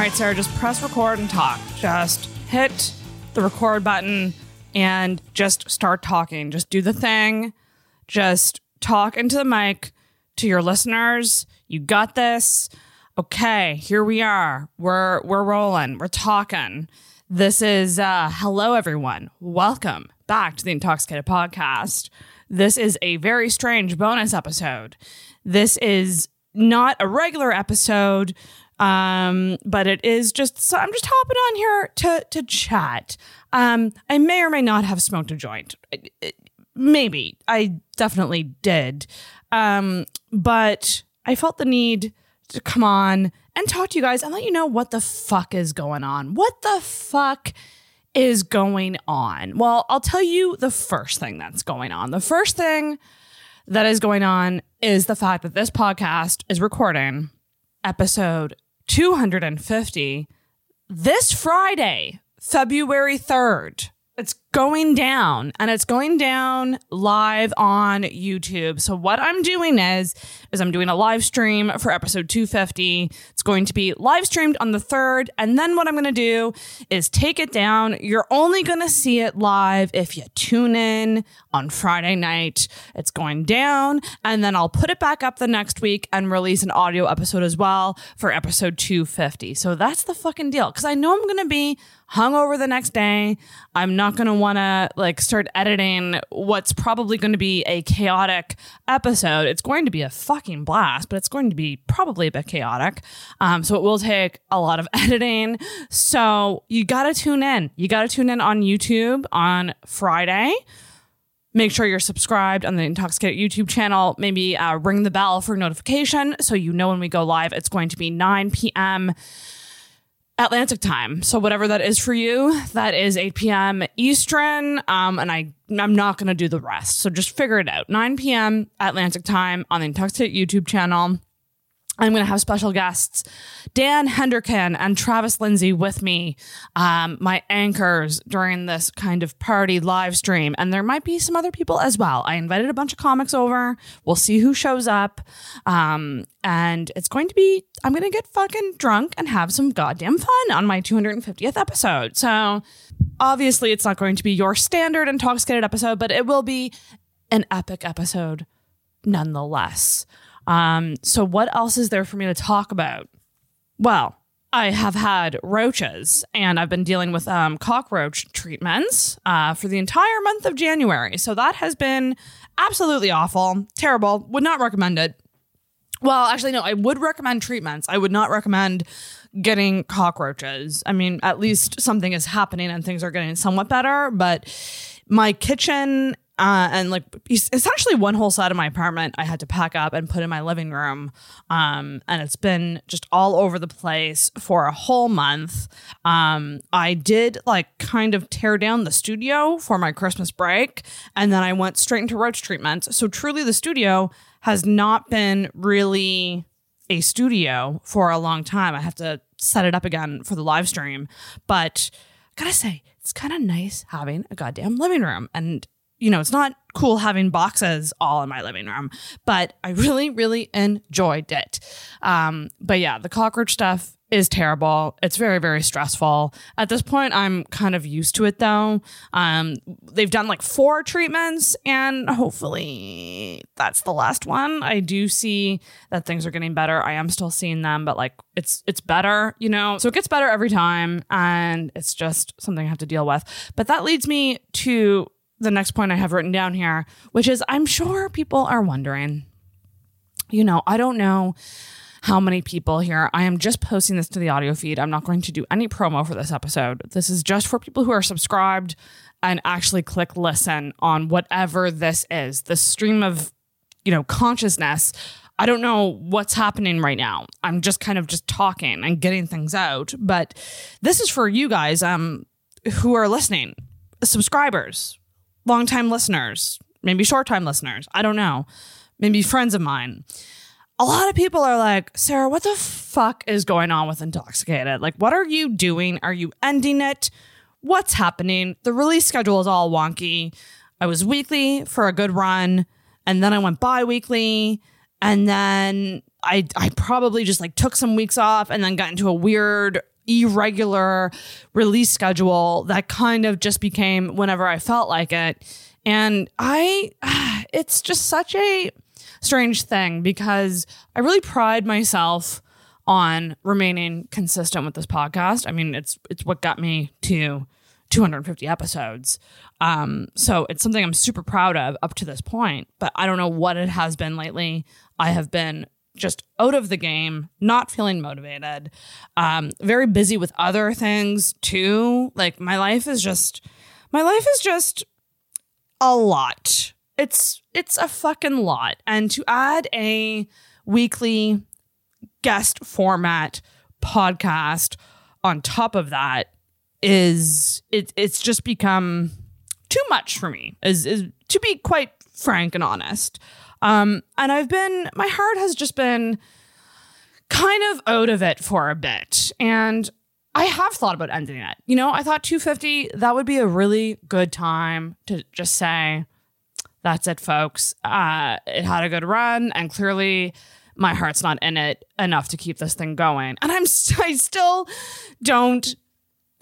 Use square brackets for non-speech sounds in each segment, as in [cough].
right, Sarah, just press record and talk. Just hit the record button and just start talking. Just do the thing. Just talk into the mic to your listeners. You got this. Okay, here we are. We're we're rolling. We're talking. This is uh hello everyone. Welcome back to the Intoxicated podcast. This is a very strange bonus episode. This is not a regular episode um, but it is just so I'm just hopping on here to to chat. Um, I may or may not have smoked a joint. Maybe I definitely did, um, but I felt the need to come on and talk to you guys and let you know what the fuck is going on. What the fuck is going on? Well, I'll tell you the first thing that's going on. The first thing that is going on is the fact that this podcast is recording episode 250 this Friday, February 3rd. It's going down and it's going down live on YouTube. So what I'm doing is is I'm doing a live stream for episode 250. It's going to be live streamed on the 3rd and then what I'm going to do is take it down. You're only going to see it live if you tune in on Friday night. It's going down and then I'll put it back up the next week and release an audio episode as well for episode 250. So that's the fucking deal cuz I know I'm going to be hungover the next day. I'm not going to want to like start editing what's probably going to be a chaotic episode. It's going to be a fucking blast, but it's going to be probably a bit chaotic. Um, so it will take a lot of [laughs] editing. So you got to tune in. You got to tune in on YouTube on Friday. Make sure you're subscribed on the Intoxicated YouTube channel. Maybe uh, ring the bell for notification so you know when we go live. It's going to be 9 p.m. Atlantic time. So whatever that is for you, that is 8 p.m. Eastern. Um, and I I'm not gonna do the rest. So just figure it out. 9 p.m. Atlantic time on the Intoxicated YouTube channel. I'm going to have special guests, Dan Henderkin and Travis Lindsay with me, um, my anchors during this kind of party live stream. And there might be some other people as well. I invited a bunch of comics over. We'll see who shows up. Um, and it's going to be, I'm going to get fucking drunk and have some goddamn fun on my 250th episode. So obviously, it's not going to be your standard intoxicated episode, but it will be an epic episode nonetheless. Um, so, what else is there for me to talk about? Well, I have had roaches and I've been dealing with um, cockroach treatments uh, for the entire month of January. So, that has been absolutely awful, terrible, would not recommend it. Well, actually, no, I would recommend treatments. I would not recommend getting cockroaches. I mean, at least something is happening and things are getting somewhat better. But my kitchen uh, and like essentially one whole side of my apartment I had to pack up and put in my living room. Um, and it's been just all over the place for a whole month. Um, I did like kind of tear down the studio for my Christmas break, and then I went straight into roach treatment. So truly, the studio has not been really a studio for a long time. I have to set it up again for the live stream, but I gotta say, it's kind of nice having a goddamn living room. And you know, it's not cool having boxes all in my living room, but I really, really enjoyed it. Um, but yeah, the cockroach stuff is terrible. It's very, very stressful. At this point, I'm kind of used to it though. Um, they've done like four treatments, and hopefully that's the last one. I do see that things are getting better. I am still seeing them, but like it's it's better, you know. So it gets better every time, and it's just something I have to deal with. But that leads me to the next point I have written down here, which is I'm sure people are wondering, you know, I don't know how many people here. I am just posting this to the audio feed. I'm not going to do any promo for this episode. This is just for people who are subscribed and actually click listen on whatever this is, the stream of, you know, consciousness. I don't know what's happening right now. I'm just kind of just talking and getting things out, but this is for you guys um who are listening, subscribers, longtime listeners, maybe short time listeners. I don't know. Maybe friends of mine. A lot of people are like, Sarah, what the fuck is going on with Intoxicated? Like, what are you doing? Are you ending it? What's happening? The release schedule is all wonky. I was weekly for a good run, and then I went bi weekly, and then I I probably just like took some weeks off and then got into a weird irregular release schedule that kind of just became whenever I felt like it. And I, [sighs] it's just such a strange thing because I really pride myself on remaining consistent with this podcast. I mean, it's it's what got me to 250 episodes. Um, so it's something I'm super proud of up to this point, but I don't know what it has been lately. I have been just out of the game, not feeling motivated, um, very busy with other things too. Like my life is just, my life is just a lot. It's it's a fucking lot, and to add a weekly guest format podcast on top of that is it, it's just become too much for me is, is to be quite frank and honest um, and i've been my heart has just been kind of out of it for a bit and i have thought about ending it you know i thought 250 that would be a really good time to just say that's it folks uh, it had a good run and clearly my heart's not in it enough to keep this thing going and i'm i still don't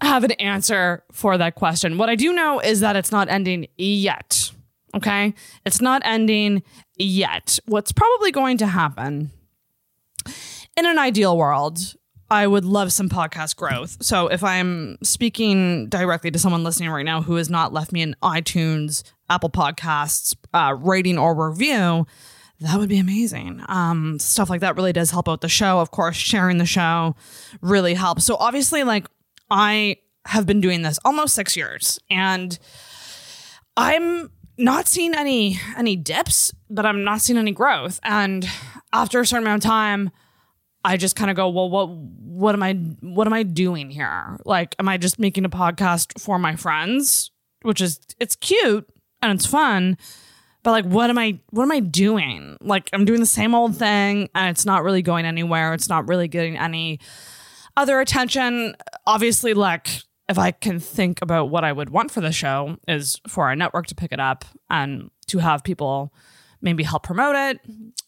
have an answer for that question. What I do know is that it's not ending yet. Okay. It's not ending yet. What's probably going to happen in an ideal world, I would love some podcast growth. So if I'm speaking directly to someone listening right now who has not left me an iTunes, Apple Podcasts uh, rating or review, that would be amazing. Um, stuff like that really does help out the show. Of course, sharing the show really helps. So obviously, like I have been doing this almost six years and I'm not seeing any any dips, but I'm not seeing any growth. And after a certain amount of time, I just kind of go, well, what what am I what am I doing here? Like, am I just making a podcast for my friends? Which is it's cute and it's fun, but like what am I what am I doing? Like I'm doing the same old thing and it's not really going anywhere. It's not really getting any other attention, obviously, like if I can think about what I would want for the show is for our network to pick it up and to have people maybe help promote it,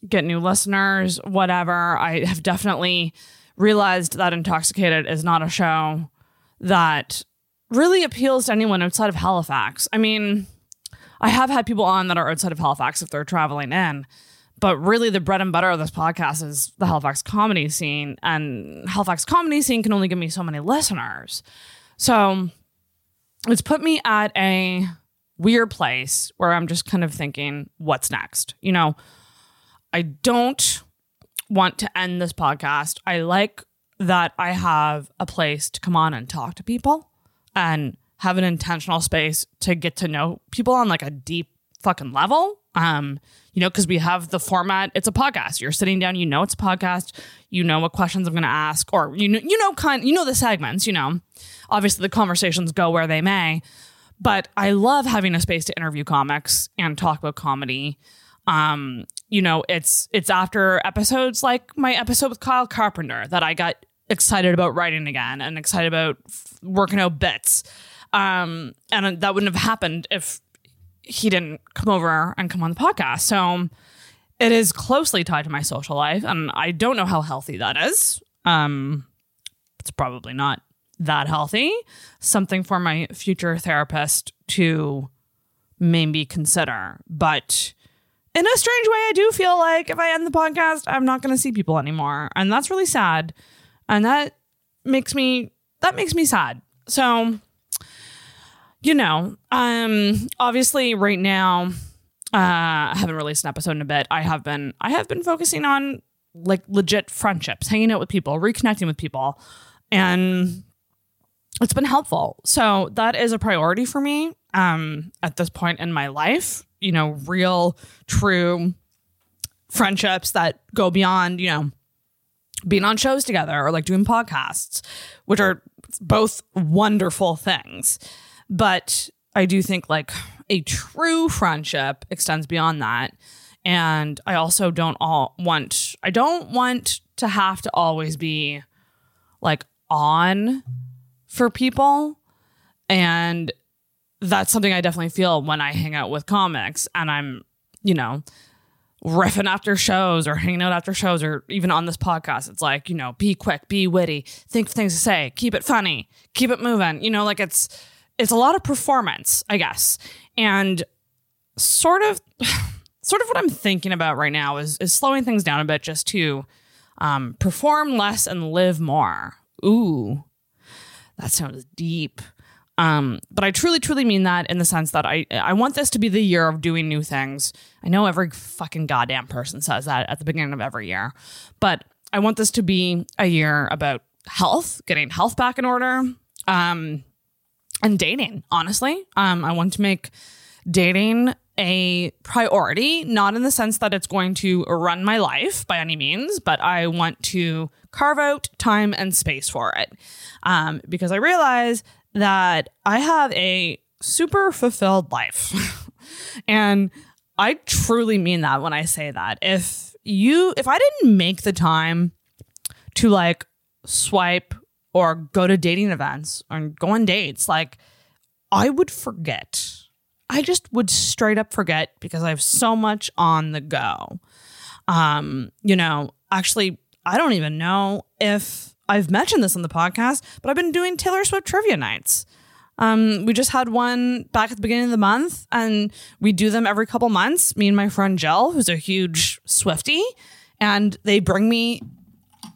get new listeners, whatever. I have definitely realized that Intoxicated is not a show that really appeals to anyone outside of Halifax. I mean, I have had people on that are outside of Halifax if they're traveling in, but really, the bread and butter of this podcast is the Halifax comedy scene, and Halifax comedy scene can only give me so many listeners. So it's put me at a weird place where I'm just kind of thinking, what's next? You know, I don't want to end this podcast. I like that I have a place to come on and talk to people and have an intentional space to get to know people on like a deep fucking level. Um, you know, because we have the format. It's a podcast. You're sitting down. You know, it's a podcast. You know what questions I'm going to ask, or you know, you know, kind, you know the segments. You know, obviously the conversations go where they may, but I love having a space to interview comics and talk about comedy. Um, you know, it's it's after episodes like my episode with Kyle Carpenter that I got excited about writing again and excited about f- working out bits. Um, and that wouldn't have happened if he didn't come over and come on the podcast. So it is closely tied to my social life, and I don't know how healthy that is. Um, it's probably not that healthy. Something for my future therapist to maybe consider. But in a strange way, I do feel like if I end the podcast, I'm not going to see people anymore, and that's really sad. And that makes me that makes me sad. So you know, um, obviously right now, uh, I haven't released an episode in a bit. I have been, I have been focusing on like legit friendships, hanging out with people, reconnecting with people, and it's been helpful. So that is a priority for me um, at this point in my life. You know, real, true friendships that go beyond, you know, being on shows together or like doing podcasts, which are both wonderful things. But I do think like a true friendship extends beyond that. And I also don't all want I don't want to have to always be like on for people. And that's something I definitely feel when I hang out with comics and I'm, you know, riffing after shows or hanging out after shows or even on this podcast. It's like, you know, be quick, be witty, think of things to say, keep it funny, keep it moving. You know, like it's it's a lot of performance, I guess. And sort of [sighs] sort of what I'm thinking about right now is is slowing things down a bit just to um, perform less and live more. Ooh, that sounds deep. Um, but I truly, truly mean that in the sense that I I want this to be the year of doing new things. I know every fucking goddamn person says that at the beginning of every year, but I want this to be a year about health, getting health back in order, um, and dating. Honestly, um, I want to make dating a priority, not in the sense that it's going to run my life by any means, but I want to carve out time and space for it. Um, because I realize that I have a super fulfilled life. [laughs] and I truly mean that when I say that. If you, if I didn't make the time to like swipe or go to dating events or go on dates, like I would forget. I just would straight up forget because I have so much on the go. Um, you know, actually, I don't even know if I've mentioned this on the podcast, but I've been doing Taylor Swift trivia nights. Um, we just had one back at the beginning of the month, and we do them every couple months. Me and my friend Jill, who's a huge Swifty, and they bring me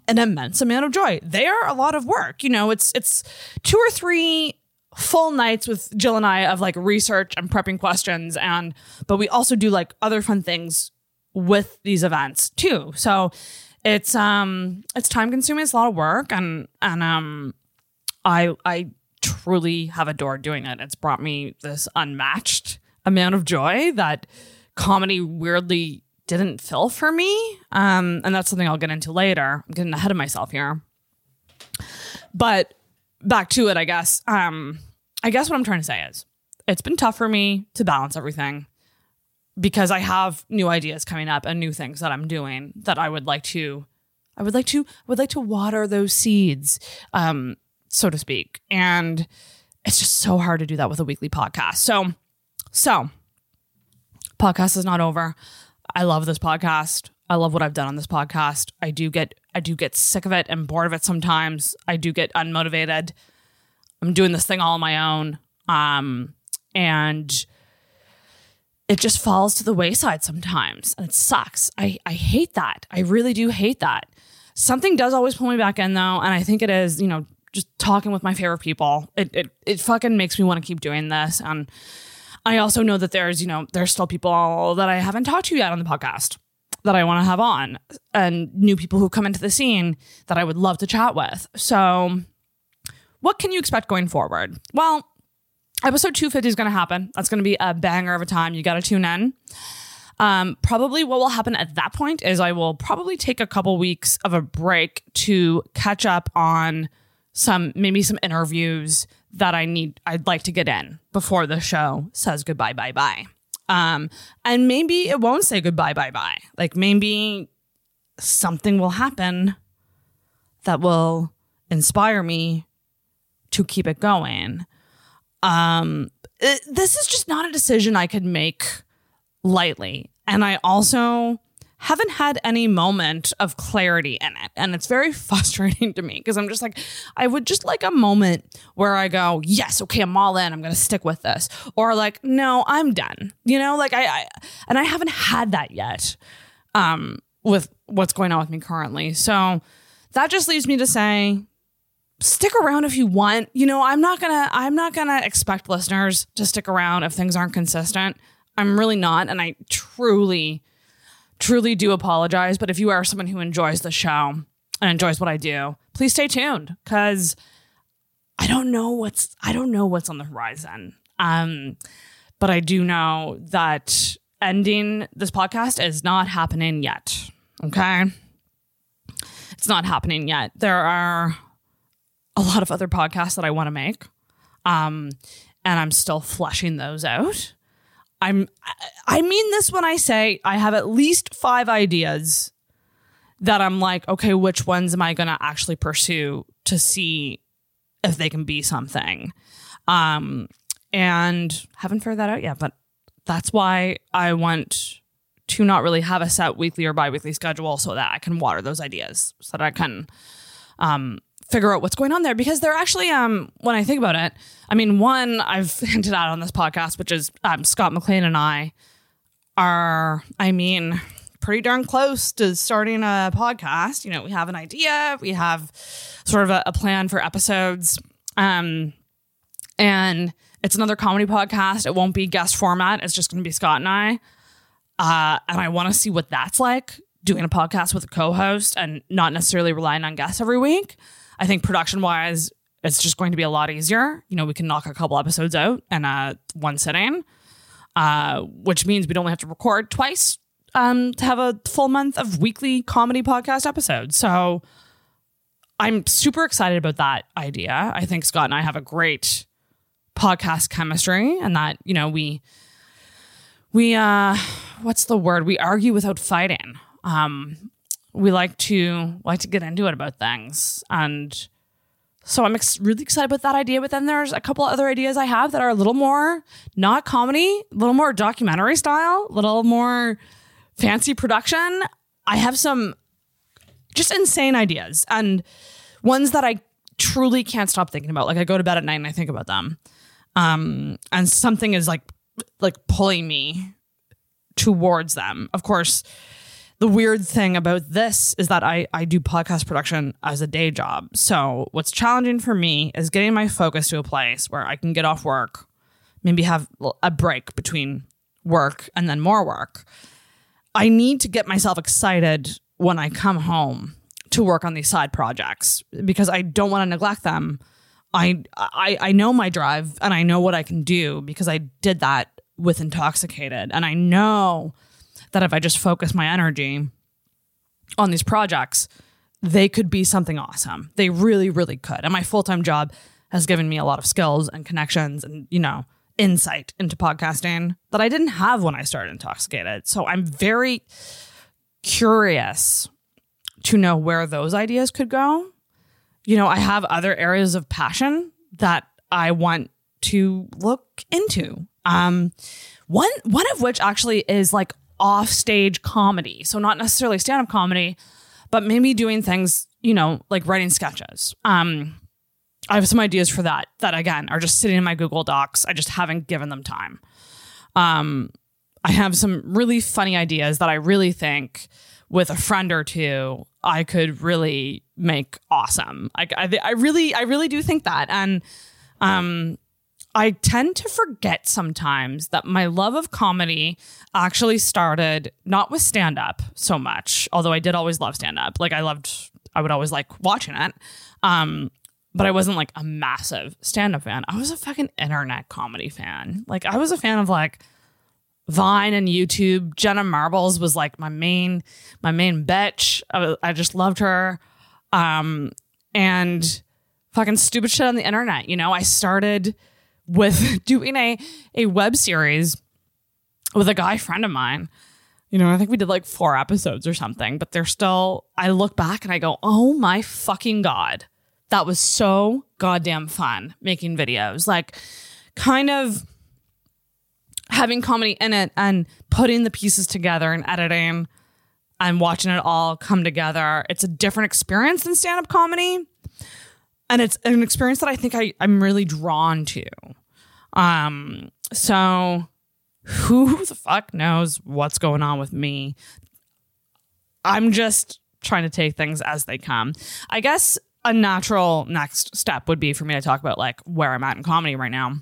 an immense amount of joy. They are a lot of work. You know, it's it's two or three full nights with Jill and I of like research and prepping questions, and but we also do like other fun things with these events too. So it's um it's time consuming it's a lot of work and and um i i truly have adored doing it it's brought me this unmatched amount of joy that comedy weirdly didn't fill for me. Um and that's something i'll get into later. I'm getting ahead of myself here. But back to it i guess. Um i guess what i'm trying to say is it's been tough for me to balance everything because I have new ideas coming up and new things that I'm doing that I would like to I would like to I would like to water those seeds um so to speak. And it's just so hard to do that with a weekly podcast. So so podcast is not over. I love this podcast. I love what I've done on this podcast. I do get I do get sick of it and bored of it sometimes. I do get unmotivated. I'm doing this thing all on my own. Um and it just falls to the wayside sometimes and it sucks. I, I hate that. I really do hate that. Something does always pull me back in though, and I think it is, you know, just talking with my favorite people. It it, it fucking makes me want to keep doing this. And I also know that there's, you know, there's still people that I haven't talked to yet on the podcast that I want to have on and new people who come into the scene that I would love to chat with. So what can you expect going forward? Well, episode 250 is going to happen. That's going to be a banger of a time. You got to tune in. Um, probably what will happen at that point is I will probably take a couple weeks of a break to catch up on some maybe some interviews that I need I'd like to get in before the show says goodbye bye bye. Um, and maybe it won't say goodbye bye bye. Like maybe something will happen that will inspire me to keep it going. Um, it, this is just not a decision I could make lightly. And I also haven't had any moment of clarity in it. And it's very [laughs] frustrating to me because I'm just like, I would just like a moment where I go, yes, okay, I'm all in. I'm going to stick with this. Or like, no, I'm done. You know, like I, I and I haven't had that yet um, with what's going on with me currently. So that just leaves me to say, stick around if you want. You know, I'm not gonna I'm not gonna expect listeners to stick around if things aren't consistent. I'm really not, and I truly, truly do apologize. But if you are someone who enjoys the show and enjoys what I do, please stay tuned because I don't know what's I don't know what's on the horizon. Um, but I do know that ending this podcast is not happening yet. Okay. It's not happening yet. There are a lot of other podcasts that I want to make. Um, and I'm still fleshing those out. I'm I mean this when I say I have at least 5 ideas that I'm like, okay, which ones am I going to actually pursue to see if they can be something. Um, and haven't figured that out yet, but that's why I want to not really have a set weekly or bi-weekly schedule so that I can water those ideas so that I can um, figure out what's going on there because they're actually um when I think about it, I mean one I've [laughs] hinted at on this podcast, which is um, Scott McLean and I are I mean pretty darn close to starting a podcast. You know, we have an idea, we have sort of a, a plan for episodes, um, and it's another comedy podcast. It won't be guest format. It's just going to be Scott and I. Uh, and I want to see what that's like doing a podcast with a co-host and not necessarily relying on guests every week. I think production wise, it's just going to be a lot easier. You know, we can knock a couple episodes out in uh, one sitting, uh, which means we don't have to record twice um, to have a full month of weekly comedy podcast episodes. So I'm super excited about that idea. I think Scott and I have a great podcast chemistry and that, you know, we we uh what's the word? We argue without fighting. Um we like to like to get into it about things and so I'm ex- really excited about that idea. But then there's a couple other ideas I have that are a little more not comedy, a little more documentary style, a little more fancy production. I have some just insane ideas and ones that I truly can't stop thinking about. Like I go to bed at night and I think about them. Um, and something is like like pulling me towards them. Of course, the weird thing about this is that I, I do podcast production as a day job. So what's challenging for me is getting my focus to a place where I can get off work, maybe have a break between work and then more work. I need to get myself excited when I come home to work on these side projects because I don't want to neglect them. I, I I know my drive and I know what I can do because I did that with intoxicated and I know that if I just focus my energy on these projects, they could be something awesome. They really, really could. And my full time job has given me a lot of skills and connections and, you know, insight into podcasting that I didn't have when I started Intoxicated. So I'm very curious to know where those ideas could go. You know, I have other areas of passion that I want to look into. Um, one one of which actually is like offstage comedy. So not necessarily stand-up comedy, but maybe doing things, you know, like writing sketches. Um I have some ideas for that that again are just sitting in my Google Docs. I just haven't given them time. Um I have some really funny ideas that I really think with a friend or two I could really make awesome. I, I, I really I really do think that and um I tend to forget sometimes that my love of comedy actually started not with stand up so much, although I did always love stand up. Like I loved, I would always like watching it. Um, but I wasn't like a massive stand up fan. I was a fucking internet comedy fan. Like I was a fan of like Vine and YouTube. Jenna Marbles was like my main, my main bitch. I, I just loved her. Um, and fucking stupid shit on the internet. You know, I started with [laughs] doing a a web series with a guy friend of mine. You know, I think we did like four episodes or something, but they're still I look back and I go, "Oh my fucking god. That was so goddamn fun making videos." Like kind of having comedy in it and putting the pieces together and editing and watching it all come together. It's a different experience than stand-up comedy and it's an experience that I think I, I'm really drawn to. Um, so who [laughs] the fuck knows what's going on with me? I'm just trying to take things as they come. I guess a natural next step would be for me to talk about like where I'm at in comedy right now,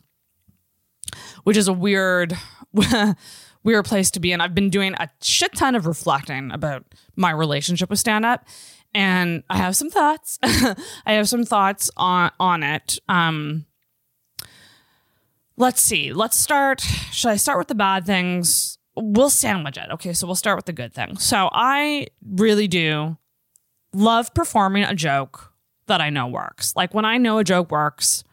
which is a weird, [laughs] weird place to be. And I've been doing a shit ton of reflecting about my relationship with stand up and I have some thoughts. [laughs] I have some thoughts on on it. Um, let's see. Let's start. Should I start with the bad things? We'll sandwich it. Okay, so we'll start with the good thing. So I really do love performing a joke that I know works. Like when I know a joke works,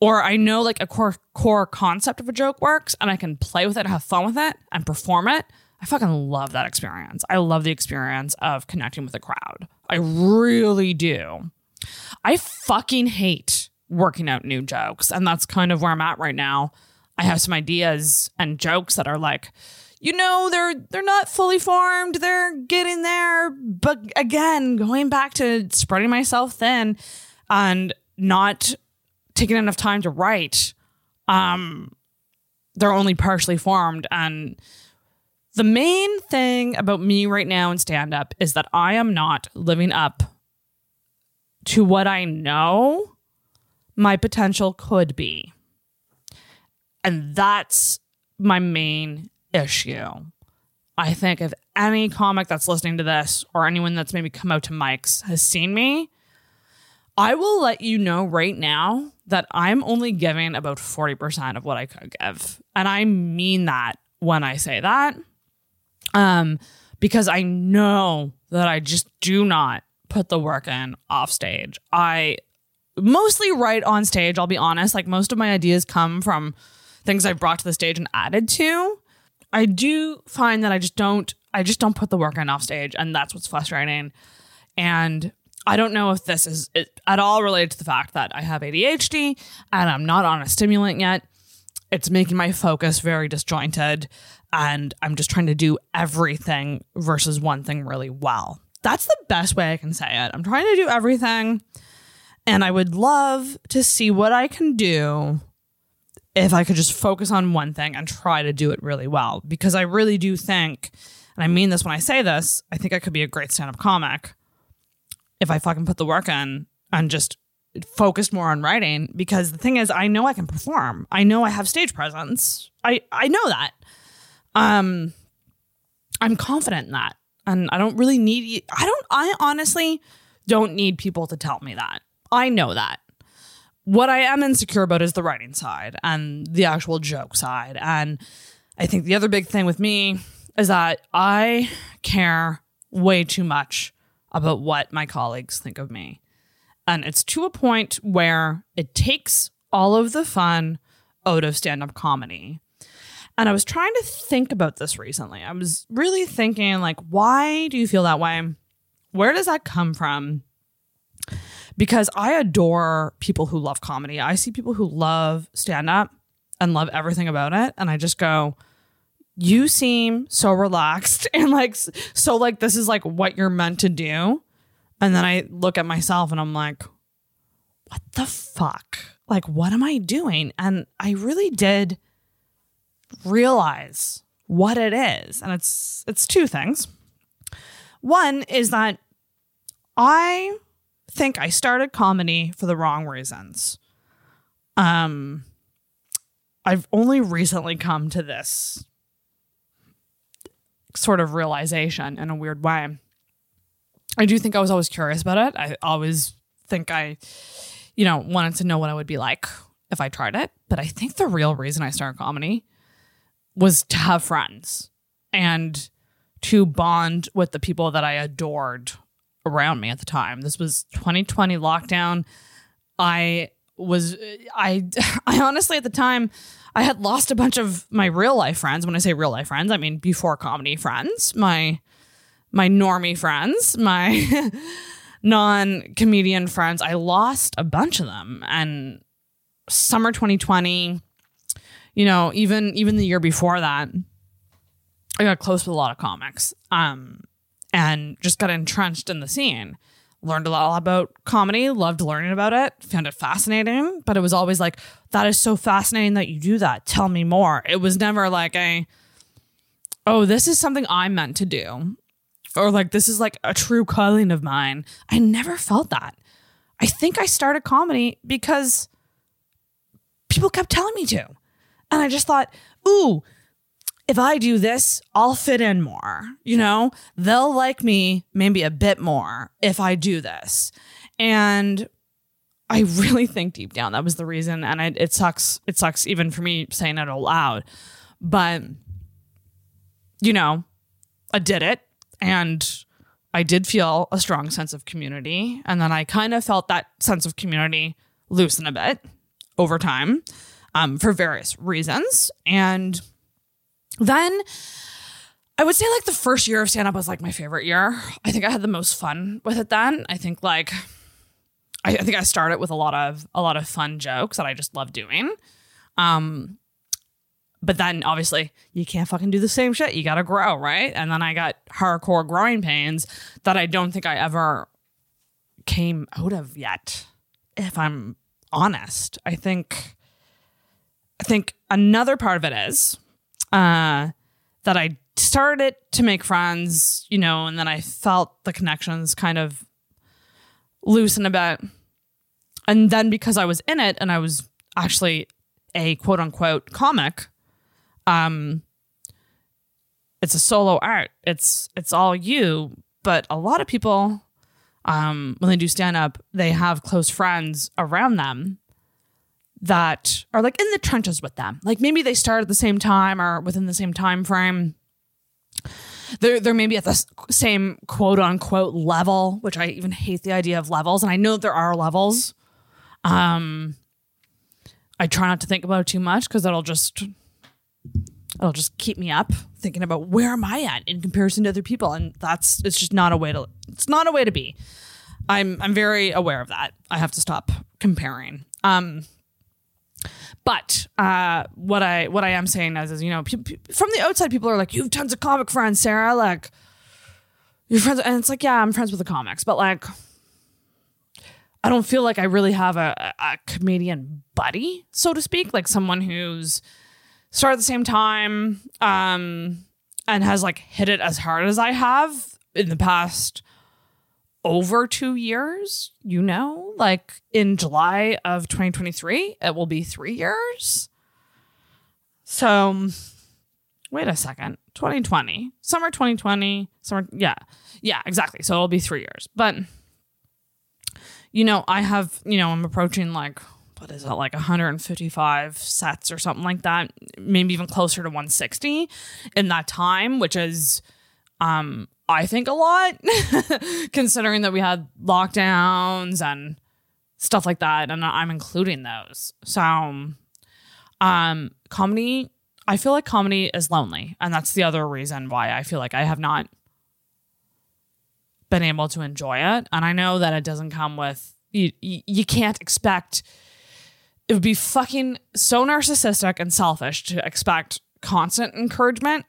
or I know like a core core concept of a joke works, and I can play with it, have fun with it, and perform it. I fucking love that experience. I love the experience of connecting with a crowd. I really do. I fucking hate working out new jokes. And that's kind of where I'm at right now. I have some ideas and jokes that are like, you know they're they're not fully formed they're getting there but again going back to spreading myself thin and not taking enough time to write um they're only partially formed and the main thing about me right now in stand up is that I am not living up to what I know my potential could be. And that's my main issue. I think if any comic that's listening to this or anyone that's maybe come out to mics has seen me, I will let you know right now that I'm only giving about 40% of what I could give. And I mean that when I say that. Um, because I know that I just do not put the work in off stage. I mostly write on stage, I'll be honest. Like most of my ideas come from things I've brought to the stage and added to. I do find that I just don't I just don't put the work in off stage and that's what's frustrating. And I don't know if this is at all related to the fact that I have ADHD and I'm not on a stimulant yet. It's making my focus very disjointed and I'm just trying to do everything versus one thing really well. That's the best way I can say it. I'm trying to do everything and I would love to see what I can do if I could just focus on one thing and try to do it really well. Because I really do think, and I mean this when I say this, I think I could be a great stand up comic if I fucking put the work in and just focused more on writing. Because the thing is, I know I can perform. I know I have stage presence. I I know that. Um, I'm confident in that, and I don't really need. I don't. I honestly don't need people to tell me that. I know that. What I am insecure about is the writing side and the actual joke side. And I think the other big thing with me is that I care way too much about what my colleagues think of me. And it's to a point where it takes all of the fun out of stand up comedy. And I was trying to think about this recently. I was really thinking, like, why do you feel that way? Where does that come from? because I adore people who love comedy. I see people who love stand up and love everything about it. And I just go, you seem so relaxed [laughs] and like, so like, this is like what you're meant to do. And then I look at myself and I'm like, what the fuck? Like, what am I doing? And I really did realize what it is. And it's, it's two things. One is that I think I started comedy for the wrong reasons. Um, I've only recently come to this sort of realization in a weird way. I do think I was always curious about it. I always think I, you know, wanted to know what I would be like if I tried it. But I think the real reason I started comedy was to have friends and to bond with the people that I adored around me at the time. This was 2020 lockdown. I was I [laughs] I honestly at the time I had lost a bunch of my real life friends. When I say real life friends, I mean before comedy friends, my my normie friends, my [laughs] non-comedian friends. I lost a bunch of them and summer 2020, you know, even even the year before that, I got close with a lot of comics. Um and just got entrenched in the scene. Learned a lot about comedy, loved learning about it, found it fascinating, but it was always like, that is so fascinating that you do that. Tell me more. It was never like a, oh, this is something I'm meant to do. Or like, this is like a true calling of mine. I never felt that. I think I started comedy because people kept telling me to. And I just thought, ooh, if I do this, I'll fit in more. You know, they'll like me maybe a bit more if I do this. And I really think deep down that was the reason. And it, it sucks. It sucks even for me saying it out loud. But, you know, I did it and I did feel a strong sense of community. And then I kind of felt that sense of community loosen a bit over time um, for various reasons. And, then I would say like the first year of stand up was like my favorite year. I think I had the most fun with it then. I think like I, think I started with a lot of a lot of fun jokes that I just love doing. Um but then obviously you can't fucking do the same shit. You got to grow, right? And then I got hardcore growing pains that I don't think I ever came out of yet. If I'm honest, I think I think another part of it is uh, that I started to make friends, you know, and then I felt the connections kind of loosen a bit. And then because I was in it and I was actually a quote unquote comic, um it's a solo art. It's it's all you, but a lot of people um when they do stand up, they have close friends around them that are like in the trenches with them. Like maybe they start at the same time or within the same time frame. They're they're maybe at the same quote unquote level, which I even hate the idea of levels. And I know there are levels. Um, I try not to think about it too much because that'll just it'll just keep me up thinking about where am I at in comparison to other people, and that's it's just not a way to it's not a way to be. I'm I'm very aware of that. I have to stop comparing. Um, but uh, what I what I am saying is, is you know, pe- pe- from the outside, people are like, "You have tons of comic friends, Sarah." Like, your friends, and it's like, yeah, I'm friends with the comics, but like, I don't feel like I really have a, a comedian buddy, so to speak, like someone who's started at the same time um, and has like hit it as hard as I have in the past over two years, you know, like in July of 2023, it will be three years. So, wait a second 2020, summer 2020, summer, yeah, yeah, exactly. So it'll be three years. But, you know, I have, you know, I'm approaching like, what is it, like 155 sets or something like that, maybe even closer to 160 in that time, which is, um, I think a lot, [laughs] considering that we had lockdowns and stuff like that, and I'm including those. So, um, comedy, I feel like comedy is lonely, and that's the other reason why I feel like I have not been able to enjoy it. And I know that it doesn't come with you. You, you can't expect. It would be fucking so narcissistic and selfish to expect constant encouragement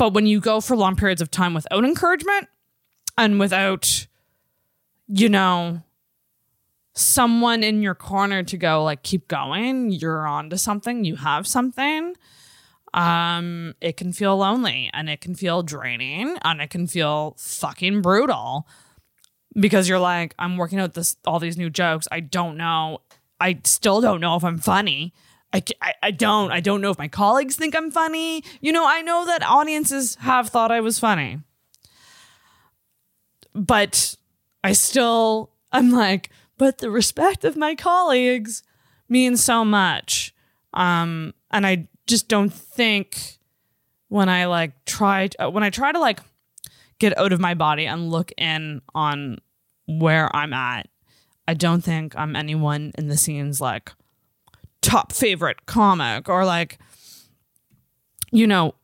but when you go for long periods of time without encouragement and without, you know, someone in your corner to go like keep going, you're on to something, you have something. Um, it can feel lonely and it can feel draining and it can feel fucking brutal because you're like, I'm working out this all these new jokes. I don't know. I still don't know if I'm funny. I, I, I don't. I don't know if my colleagues think I'm funny. You know, I know that audiences have thought I was funny. But I still, I'm like, but the respect of my colleagues means so much. Um, and I just don't think when I like try, to, when I try to like get out of my body and look in on where I'm at, I don't think I'm anyone in the scenes like, top favorite comic or like you know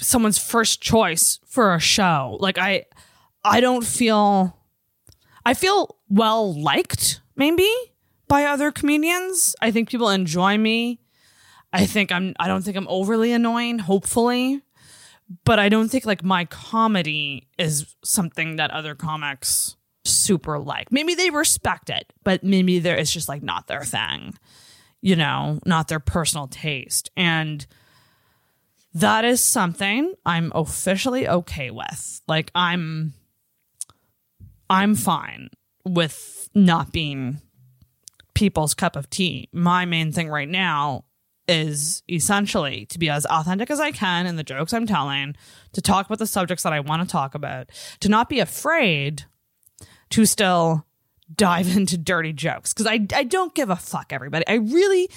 someone's first choice for a show. Like i i don't feel i feel well liked maybe by other comedians. I think people enjoy me. I think i'm i don't think i'm overly annoying hopefully. But i don't think like my comedy is something that other comics super like maybe they respect it but maybe there it's just like not their thing you know, not their personal taste. And that is something I'm officially okay with. Like I'm I'm fine with not being people's cup of tea. My main thing right now is essentially to be as authentic as I can in the jokes I'm telling, to talk about the subjects that I want to talk about, to not be afraid to still dive [laughs] into dirty jokes. Because I, I don't give a fuck everybody. I really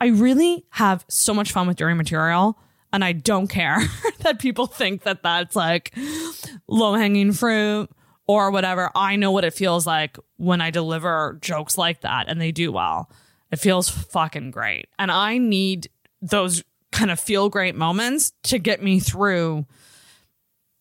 i really have so much fun with dirty material and i don't care [laughs] that people think that that's like low hanging fruit or whatever. I know what it feels like when i deliver jokes like that and they do well. It feels fucking great. And i need those kind of feel great moments to get me through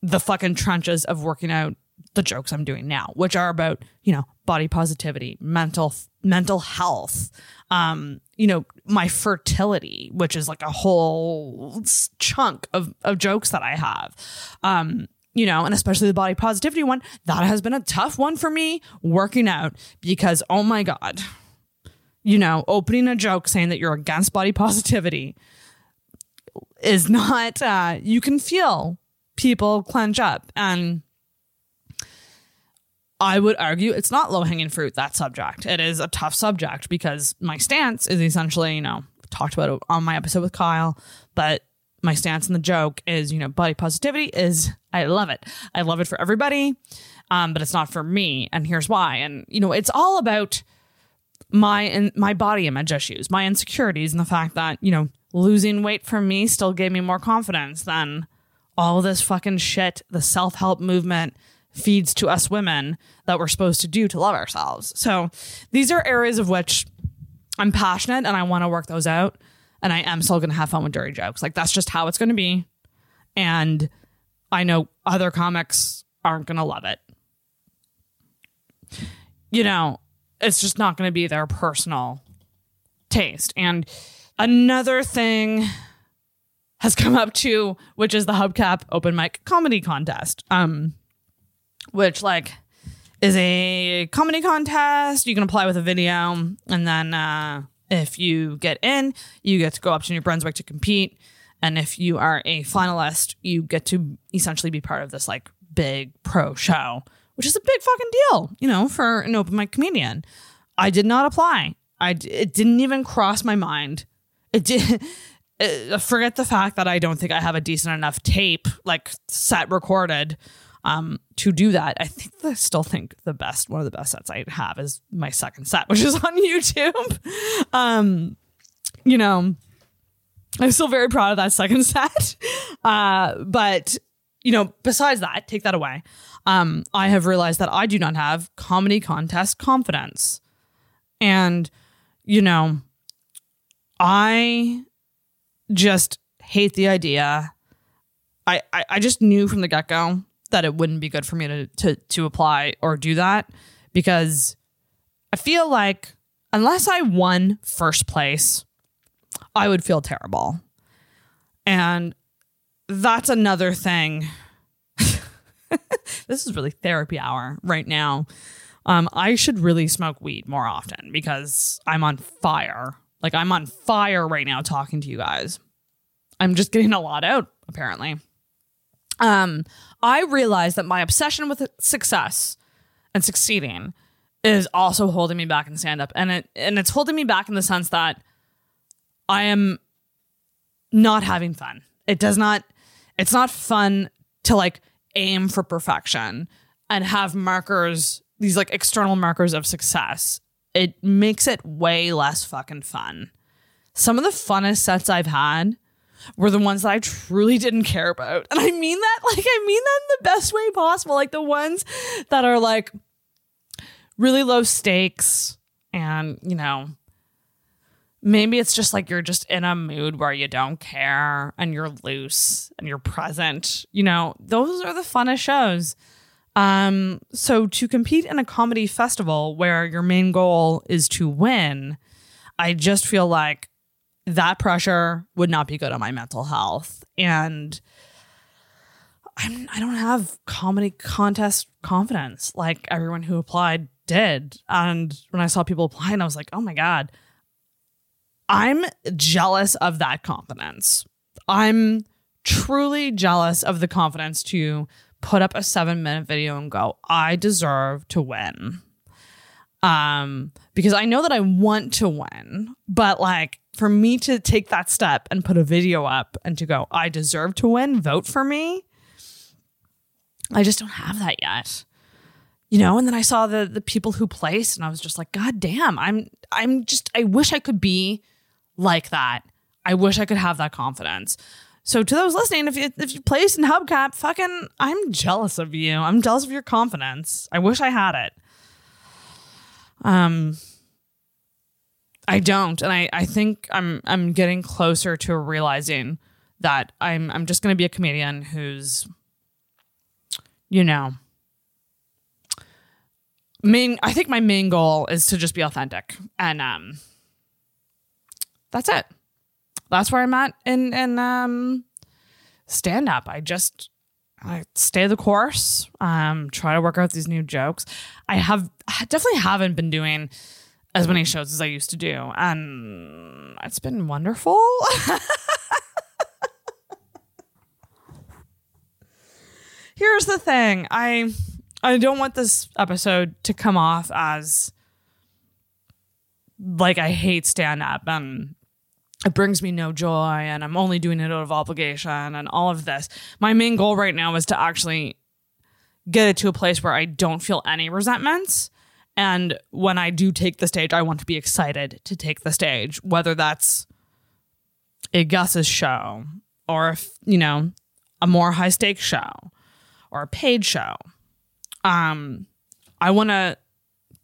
the fucking trenches of working out the jokes I'm doing now, which are about, you know, body positivity, mental mental health, um, you know, my fertility, which is like a whole chunk of of jokes that I have. Um, you know, and especially the body positivity one, that has been a tough one for me working out because oh my god. You know, opening a joke saying that you're against body positivity is not uh you can feel people clench up and I would argue it's not low hanging fruit, that subject. It is a tough subject because my stance is essentially, you know, talked about it on my episode with Kyle, but my stance in the joke is, you know, body positivity is, I love it. I love it for everybody, um, but it's not for me. And here's why. And, you know, it's all about my and my body image issues, my insecurities, and the fact that, you know, losing weight for me still gave me more confidence than all this fucking shit the self help movement feeds to us women that we're supposed to do to love ourselves. So these are areas of which I'm passionate and I want to work those out. And I am still going to have fun with dirty jokes. Like that's just how it's going to be. And I know other comics aren't going to love it. You know, it's just not going to be their personal taste. And another thing has come up too, which is the Hubcap open mic comedy contest. Um, which like is a comedy contest. You can apply with a video, and then uh, if you get in, you get to go up to New Brunswick to compete. And if you are a finalist, you get to essentially be part of this like big pro show, which is a big fucking deal, you know, for an open mic comedian. I did not apply. I it didn't even cross my mind. It did. [laughs] Uh, forget the fact that I don't think I have a decent enough tape like set recorded um, to do that. I think I still think the best one of the best sets I have is my second set, [laughs] which is on YouTube. Um, you know, I'm still very proud of that second [laughs] set. Uh, but you know, besides that, take that away. Um, I have realized that I do not have comedy contest confidence. And, you know, I just hate the idea. I, I, I just knew from the get go that it wouldn't be good for me to to to apply or do that because I feel like unless I won first place, I would feel terrible. And that's another thing. [laughs] this is really therapy hour right now. Um, I should really smoke weed more often because I'm on fire. Like I'm on fire right now talking to you guys. I'm just getting a lot out, apparently um, I realized that my obsession with success and succeeding is also holding me back in stand up. And it and it's holding me back in the sense that I am not having fun. It does not it's not fun to like aim for perfection and have markers, these like external markers of success. It makes it way less fucking fun. Some of the funnest sets I've had were the ones that I truly didn't care about. And I mean that, [laughs] like, I mean that in the best way possible. Like the ones that are like really low stakes and, you know, maybe it's just like you're just in a mood where you don't care and you're loose and you're present. You know, those are the funnest shows. Um, so to compete in a comedy festival where your main goal is to win, I just feel like that pressure would not be good on my mental health. And I'm, I don't have comedy contest confidence like everyone who applied did. And when I saw people applying, I was like, oh my God, I'm jealous of that confidence. I'm truly jealous of the confidence to put up a seven minute video and go, I deserve to win. Um, because I know that I want to win, but like for me to take that step and put a video up and to go, I deserve to win, vote for me. I just don't have that yet. You know, and then I saw the the people who placed and I was just like, God damn, I'm I'm just I wish I could be like that. I wish I could have that confidence. So to those listening, if you if you placed in Hubcap, fucking I'm jealous of you. I'm jealous of your confidence. I wish I had it. Um I don't. And I, I think I'm I'm getting closer to realizing that I'm I'm just gonna be a comedian who's you know main I think my main goal is to just be authentic. And um that's it. That's where I'm at in in um stand up. I just I stay the course. Um, try to work out these new jokes. I have definitely haven't been doing as many shows as I used to do, and it's been wonderful. [laughs] Here's the thing. I I don't want this episode to come off as like I hate stand up and it brings me no joy and I'm only doing it out of obligation and all of this. My main goal right now is to actually get it to a place where I don't feel any resentments. And when I do take the stage, I want to be excited to take the stage, whether that's a Gus's show or, if, you know, a more high stakes show or a paid show. Um, I want to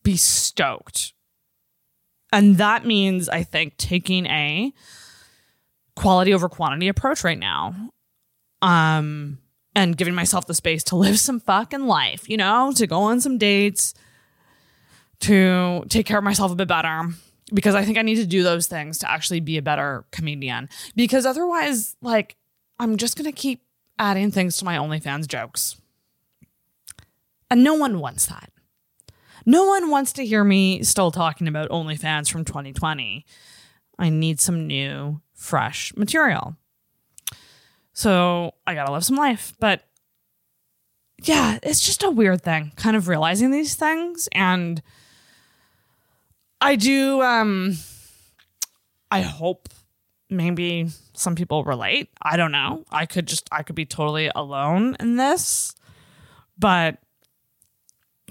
be stoked and that means, I think, taking a quality over quantity approach right now. Um, and giving myself the space to live some fucking life, you know, to go on some dates, to take care of myself a bit better. Because I think I need to do those things to actually be a better comedian. Because otherwise, like, I'm just gonna keep adding things to my OnlyFans jokes. And no one wants that. No one wants to hear me still talking about OnlyFans from 2020. I need some new, fresh material. So I gotta live some life. But yeah, it's just a weird thing, kind of realizing these things. And I do, um, I hope maybe some people relate. I don't know. I could just, I could be totally alone in this. But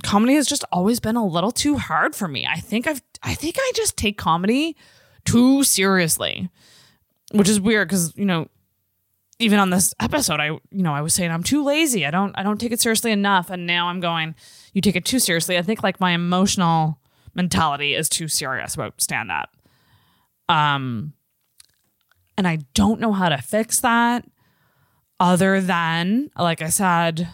comedy has just always been a little too hard for me. I think I've I think I just take comedy too seriously. Which is weird cuz you know even on this episode I you know I was saying I'm too lazy. I don't I don't take it seriously enough and now I'm going you take it too seriously. I think like my emotional mentality is too serious about stand up. Um and I don't know how to fix that other than like I said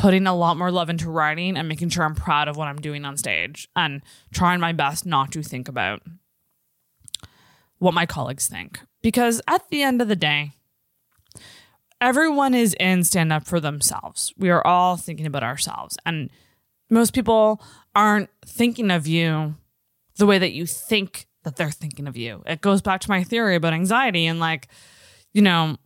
putting a lot more love into writing and making sure I'm proud of what I'm doing on stage and trying my best not to think about what my colleagues think. Because at the end of the day, everyone is in stand up for themselves. We are all thinking about ourselves. And most people aren't thinking of you the way that you think that they're thinking of you. It goes back to my theory about anxiety and like, you know,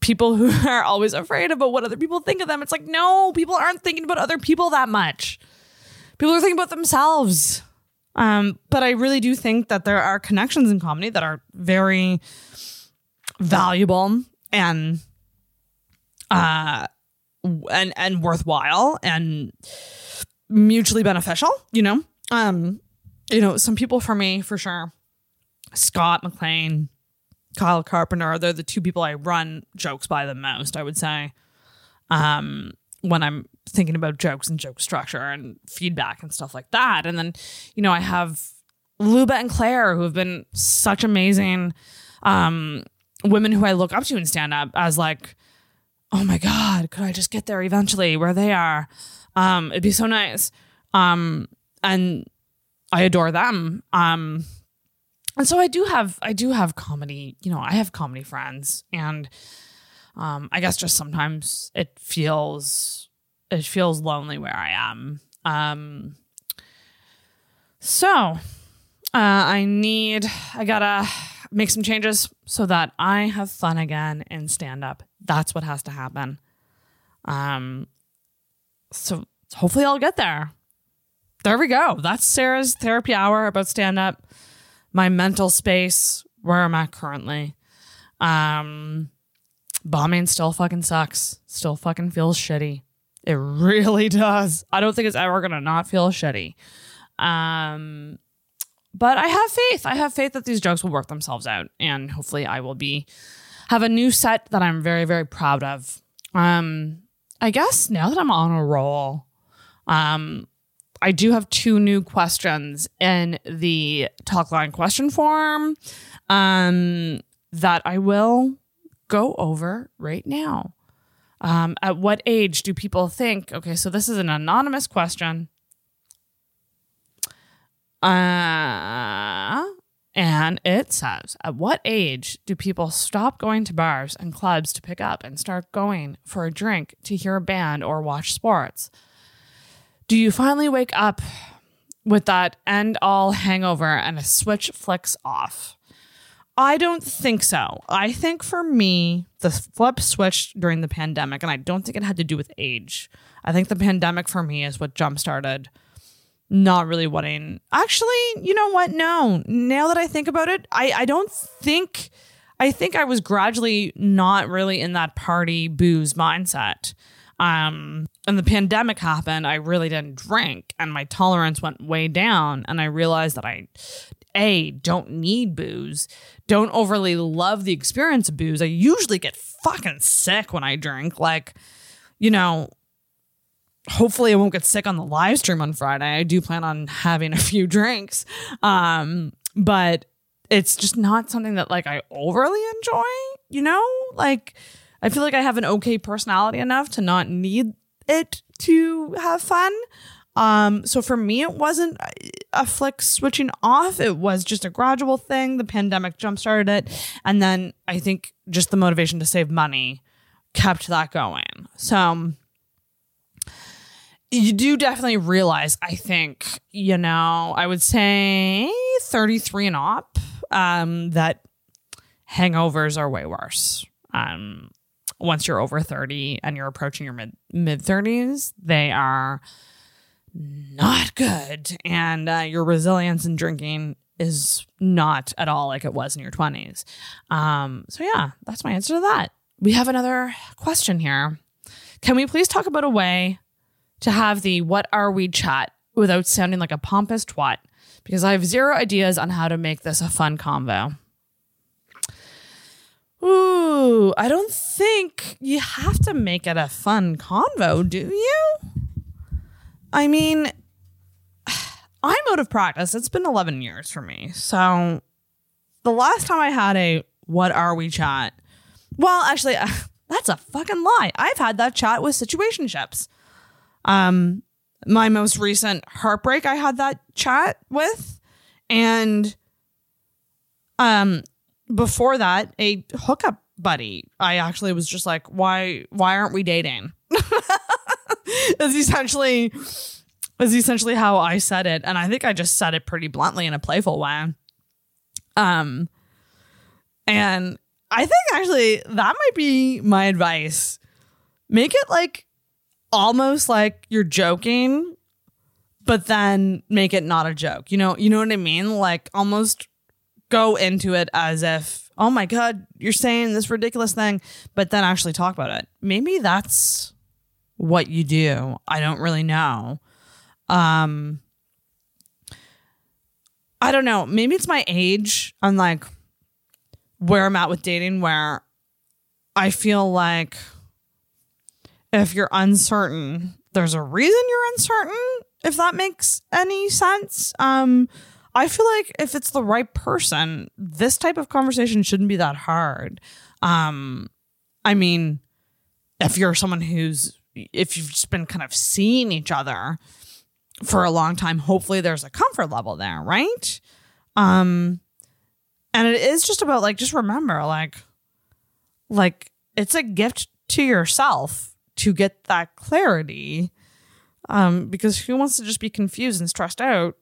people who [laughs] are always afraid about what other people think of them. It's like, no, people aren't thinking about other people that much. People are thinking about themselves. Um, but I really do think that there are connections in comedy that are very valuable and uh and and worthwhile and mutually beneficial, you know? Um, you know, some people for me for sure. Scott McLean, Kyle Carpenter. They're the two people I run jokes by the most, I would say. Um, when I'm thinking about jokes and joke structure and feedback and stuff like that. And then, you know, I have Luba and Claire who have been such amazing um, women who I look up to in stand up as like, oh my God, could I just get there eventually where they are? Um, it'd be so nice. Um, and I adore them. Um, and so I do have I do have comedy, you know, I have comedy friends and um I guess just sometimes it feels it feels lonely where I am. Um so uh I need I got to make some changes so that I have fun again in stand up. That's what has to happen. Um so hopefully I'll get there. There we go. That's Sarah's therapy hour about stand up my mental space where I'm at currently. Um, bombing still fucking sucks. Still fucking feels shitty. It really [laughs] does. I don't think it's ever gonna not feel shitty. Um, but I have faith. I have faith that these jokes will work themselves out, and hopefully, I will be have a new set that I'm very very proud of. Um, I guess now that I'm on a roll, um, I do have two new questions in the talk line question form um, that I will go over right now. Um, at what age do people think? Okay, so this is an anonymous question. Uh, and it says, at what age do people stop going to bars and clubs to pick up and start going for a drink to hear a band or watch sports? Do you finally wake up with that end all hangover and a switch flicks off? I don't think so. I think for me, the flip switched during the pandemic, and I don't think it had to do with age. I think the pandemic for me is what jump started not really wanting. Actually, you know what? No. Now that I think about it, I, I don't think. I think I was gradually not really in that party booze mindset. Um, and the pandemic happened, I really didn't drink and my tolerance went way down. And I realized that I, A, don't need booze, don't overly love the experience of booze. I usually get fucking sick when I drink. Like, you know, hopefully I won't get sick on the live stream on Friday. I do plan on having a [laughs] few drinks. Um, but it's just not something that like I overly enjoy, you know? Like I feel like I have an okay personality enough to not need it to have fun. Um, so for me, it wasn't a flick switching off. It was just a gradual thing. The pandemic jump started it. And then I think just the motivation to save money kept that going. So you do definitely realize, I think, you know, I would say 33 and up, um, that hangovers are way worse. Um, once you're over 30 and you're approaching your mid mid 30s, they are not good. And uh, your resilience in drinking is not at all like it was in your 20s. Um, so, yeah, that's my answer to that. We have another question here. Can we please talk about a way to have the what are we chat without sounding like a pompous twat? Because I have zero ideas on how to make this a fun convo. Ooh, I don't think you have to make it a fun convo, do you? I mean, [sighs] I'm out of practice. It's been 11 years for me. So the last time I had a what are we chat, well, actually, [laughs] that's a fucking lie. I've had that chat with situationships. Um, my most recent heartbreak, I had that chat with, and um, before that, a hookup buddy. I actually was just like, why, why aren't we dating? [laughs] is essentially is essentially how I said it, and I think I just said it pretty bluntly in a playful way. Um, and I think actually that might be my advice. Make it like almost like you're joking, but then make it not a joke. You know, you know what I mean? Like almost go into it as if, oh my God, you're saying this ridiculous thing, but then actually talk about it. Maybe that's what you do. I don't really know. Um I don't know. Maybe it's my age. I'm like where I'm at with dating where I feel like if you're uncertain, there's a reason you're uncertain, if that makes any sense. Um, I feel like if it's the right person, this type of conversation shouldn't be that hard. Um, I mean, if you're someone who's, if you've just been kind of seeing each other for a long time, hopefully there's a comfort level there, right? Um, and it is just about like, just remember, like, like it's a gift to yourself to get that clarity. Um, because who wants to just be confused and stressed out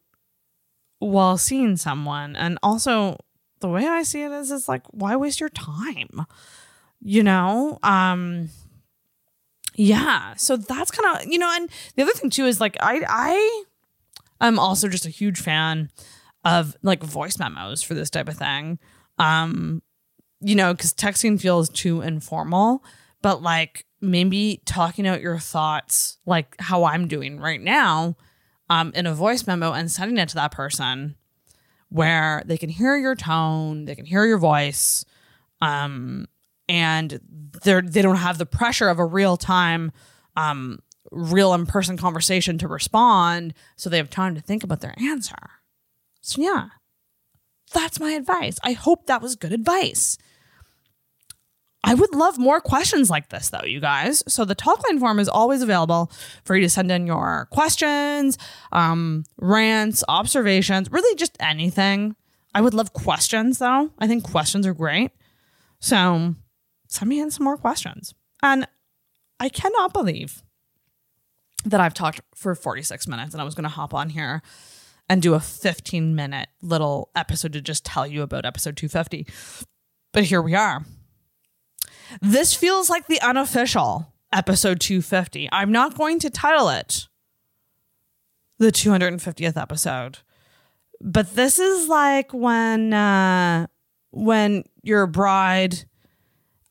while seeing someone? And also, the way I see it is, it's like, why waste your time? You know? Um, yeah. So that's kind of, you know, and the other thing too is like, I, I am also just a huge fan of like voice memos for this type of thing. Um, you know, because texting feels too informal, but like maybe talking out your thoughts like how I'm doing right now um, in a voice memo and sending it to that person where they can hear your tone, they can hear your voice, um, and they're they don't have the pressure of a real time, um, real in person conversation to respond, so they have time to think about their answer. So yeah, that's my advice. I hope that was good advice. I would love more questions like this, though, you guys. So the talkline form is always available for you to send in your questions, um, rants, observations, really just anything. I would love questions, though. I think questions are great. So send me in some more questions. And I cannot believe that I've talked for 46 minutes and I was going to hop on here and do a 15 minute little episode to just tell you about episode 250. But here we are. This feels like the unofficial episode 250. I'm not going to title it the 250th episode. But this is like when uh when you're a bride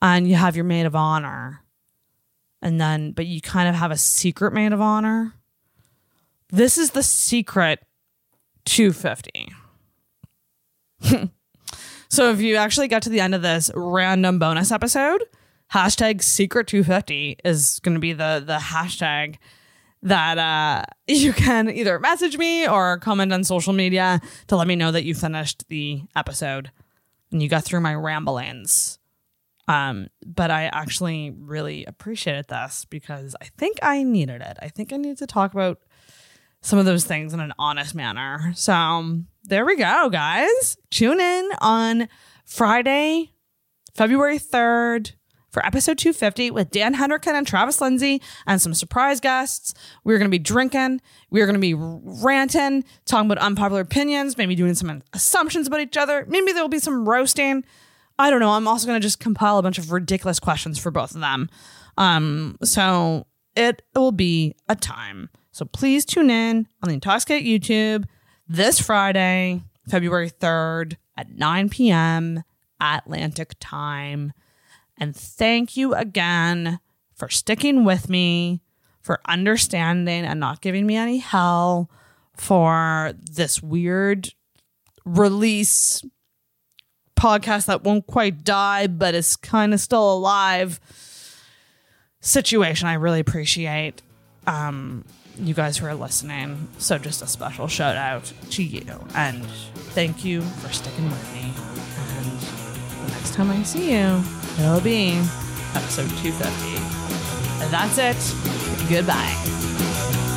and you have your maid of honor and then but you kind of have a secret maid of honor. This is the secret 250. [laughs] So if you actually get to the end of this random bonus episode, hashtag secret 250 is going to be the the hashtag that uh, [laughs] you can either message me or comment on social media to let me know that you finished the episode and you got through my ramblings. Um, but I actually really appreciated this because I think I needed it. I think I need to talk about some of those things in an honest manner. So um, there we go, guys. Tune in on Friday, February 3rd for episode 250 with Dan Henriksen and Travis Lindsay and some surprise guests. We're going to be drinking. We're going to be ranting, talking about unpopular opinions, maybe doing some assumptions about each other. Maybe there'll be some roasting. I don't know. I'm also going to just compile a bunch of ridiculous questions for both of them. Um, so it will be a time. So please tune in on the Intoxicate YouTube this Friday, February 3rd at 9 p.m. Atlantic time. And thank you again for sticking with me, for understanding and not giving me any hell for this weird release podcast that won't quite die, but is kind of still alive situation. I really appreciate. Um, you guys who are listening. So just a special shout out to you. And thank you for sticking with me. And the next time I see you, it'll be episode 250. And that's it. Goodbye.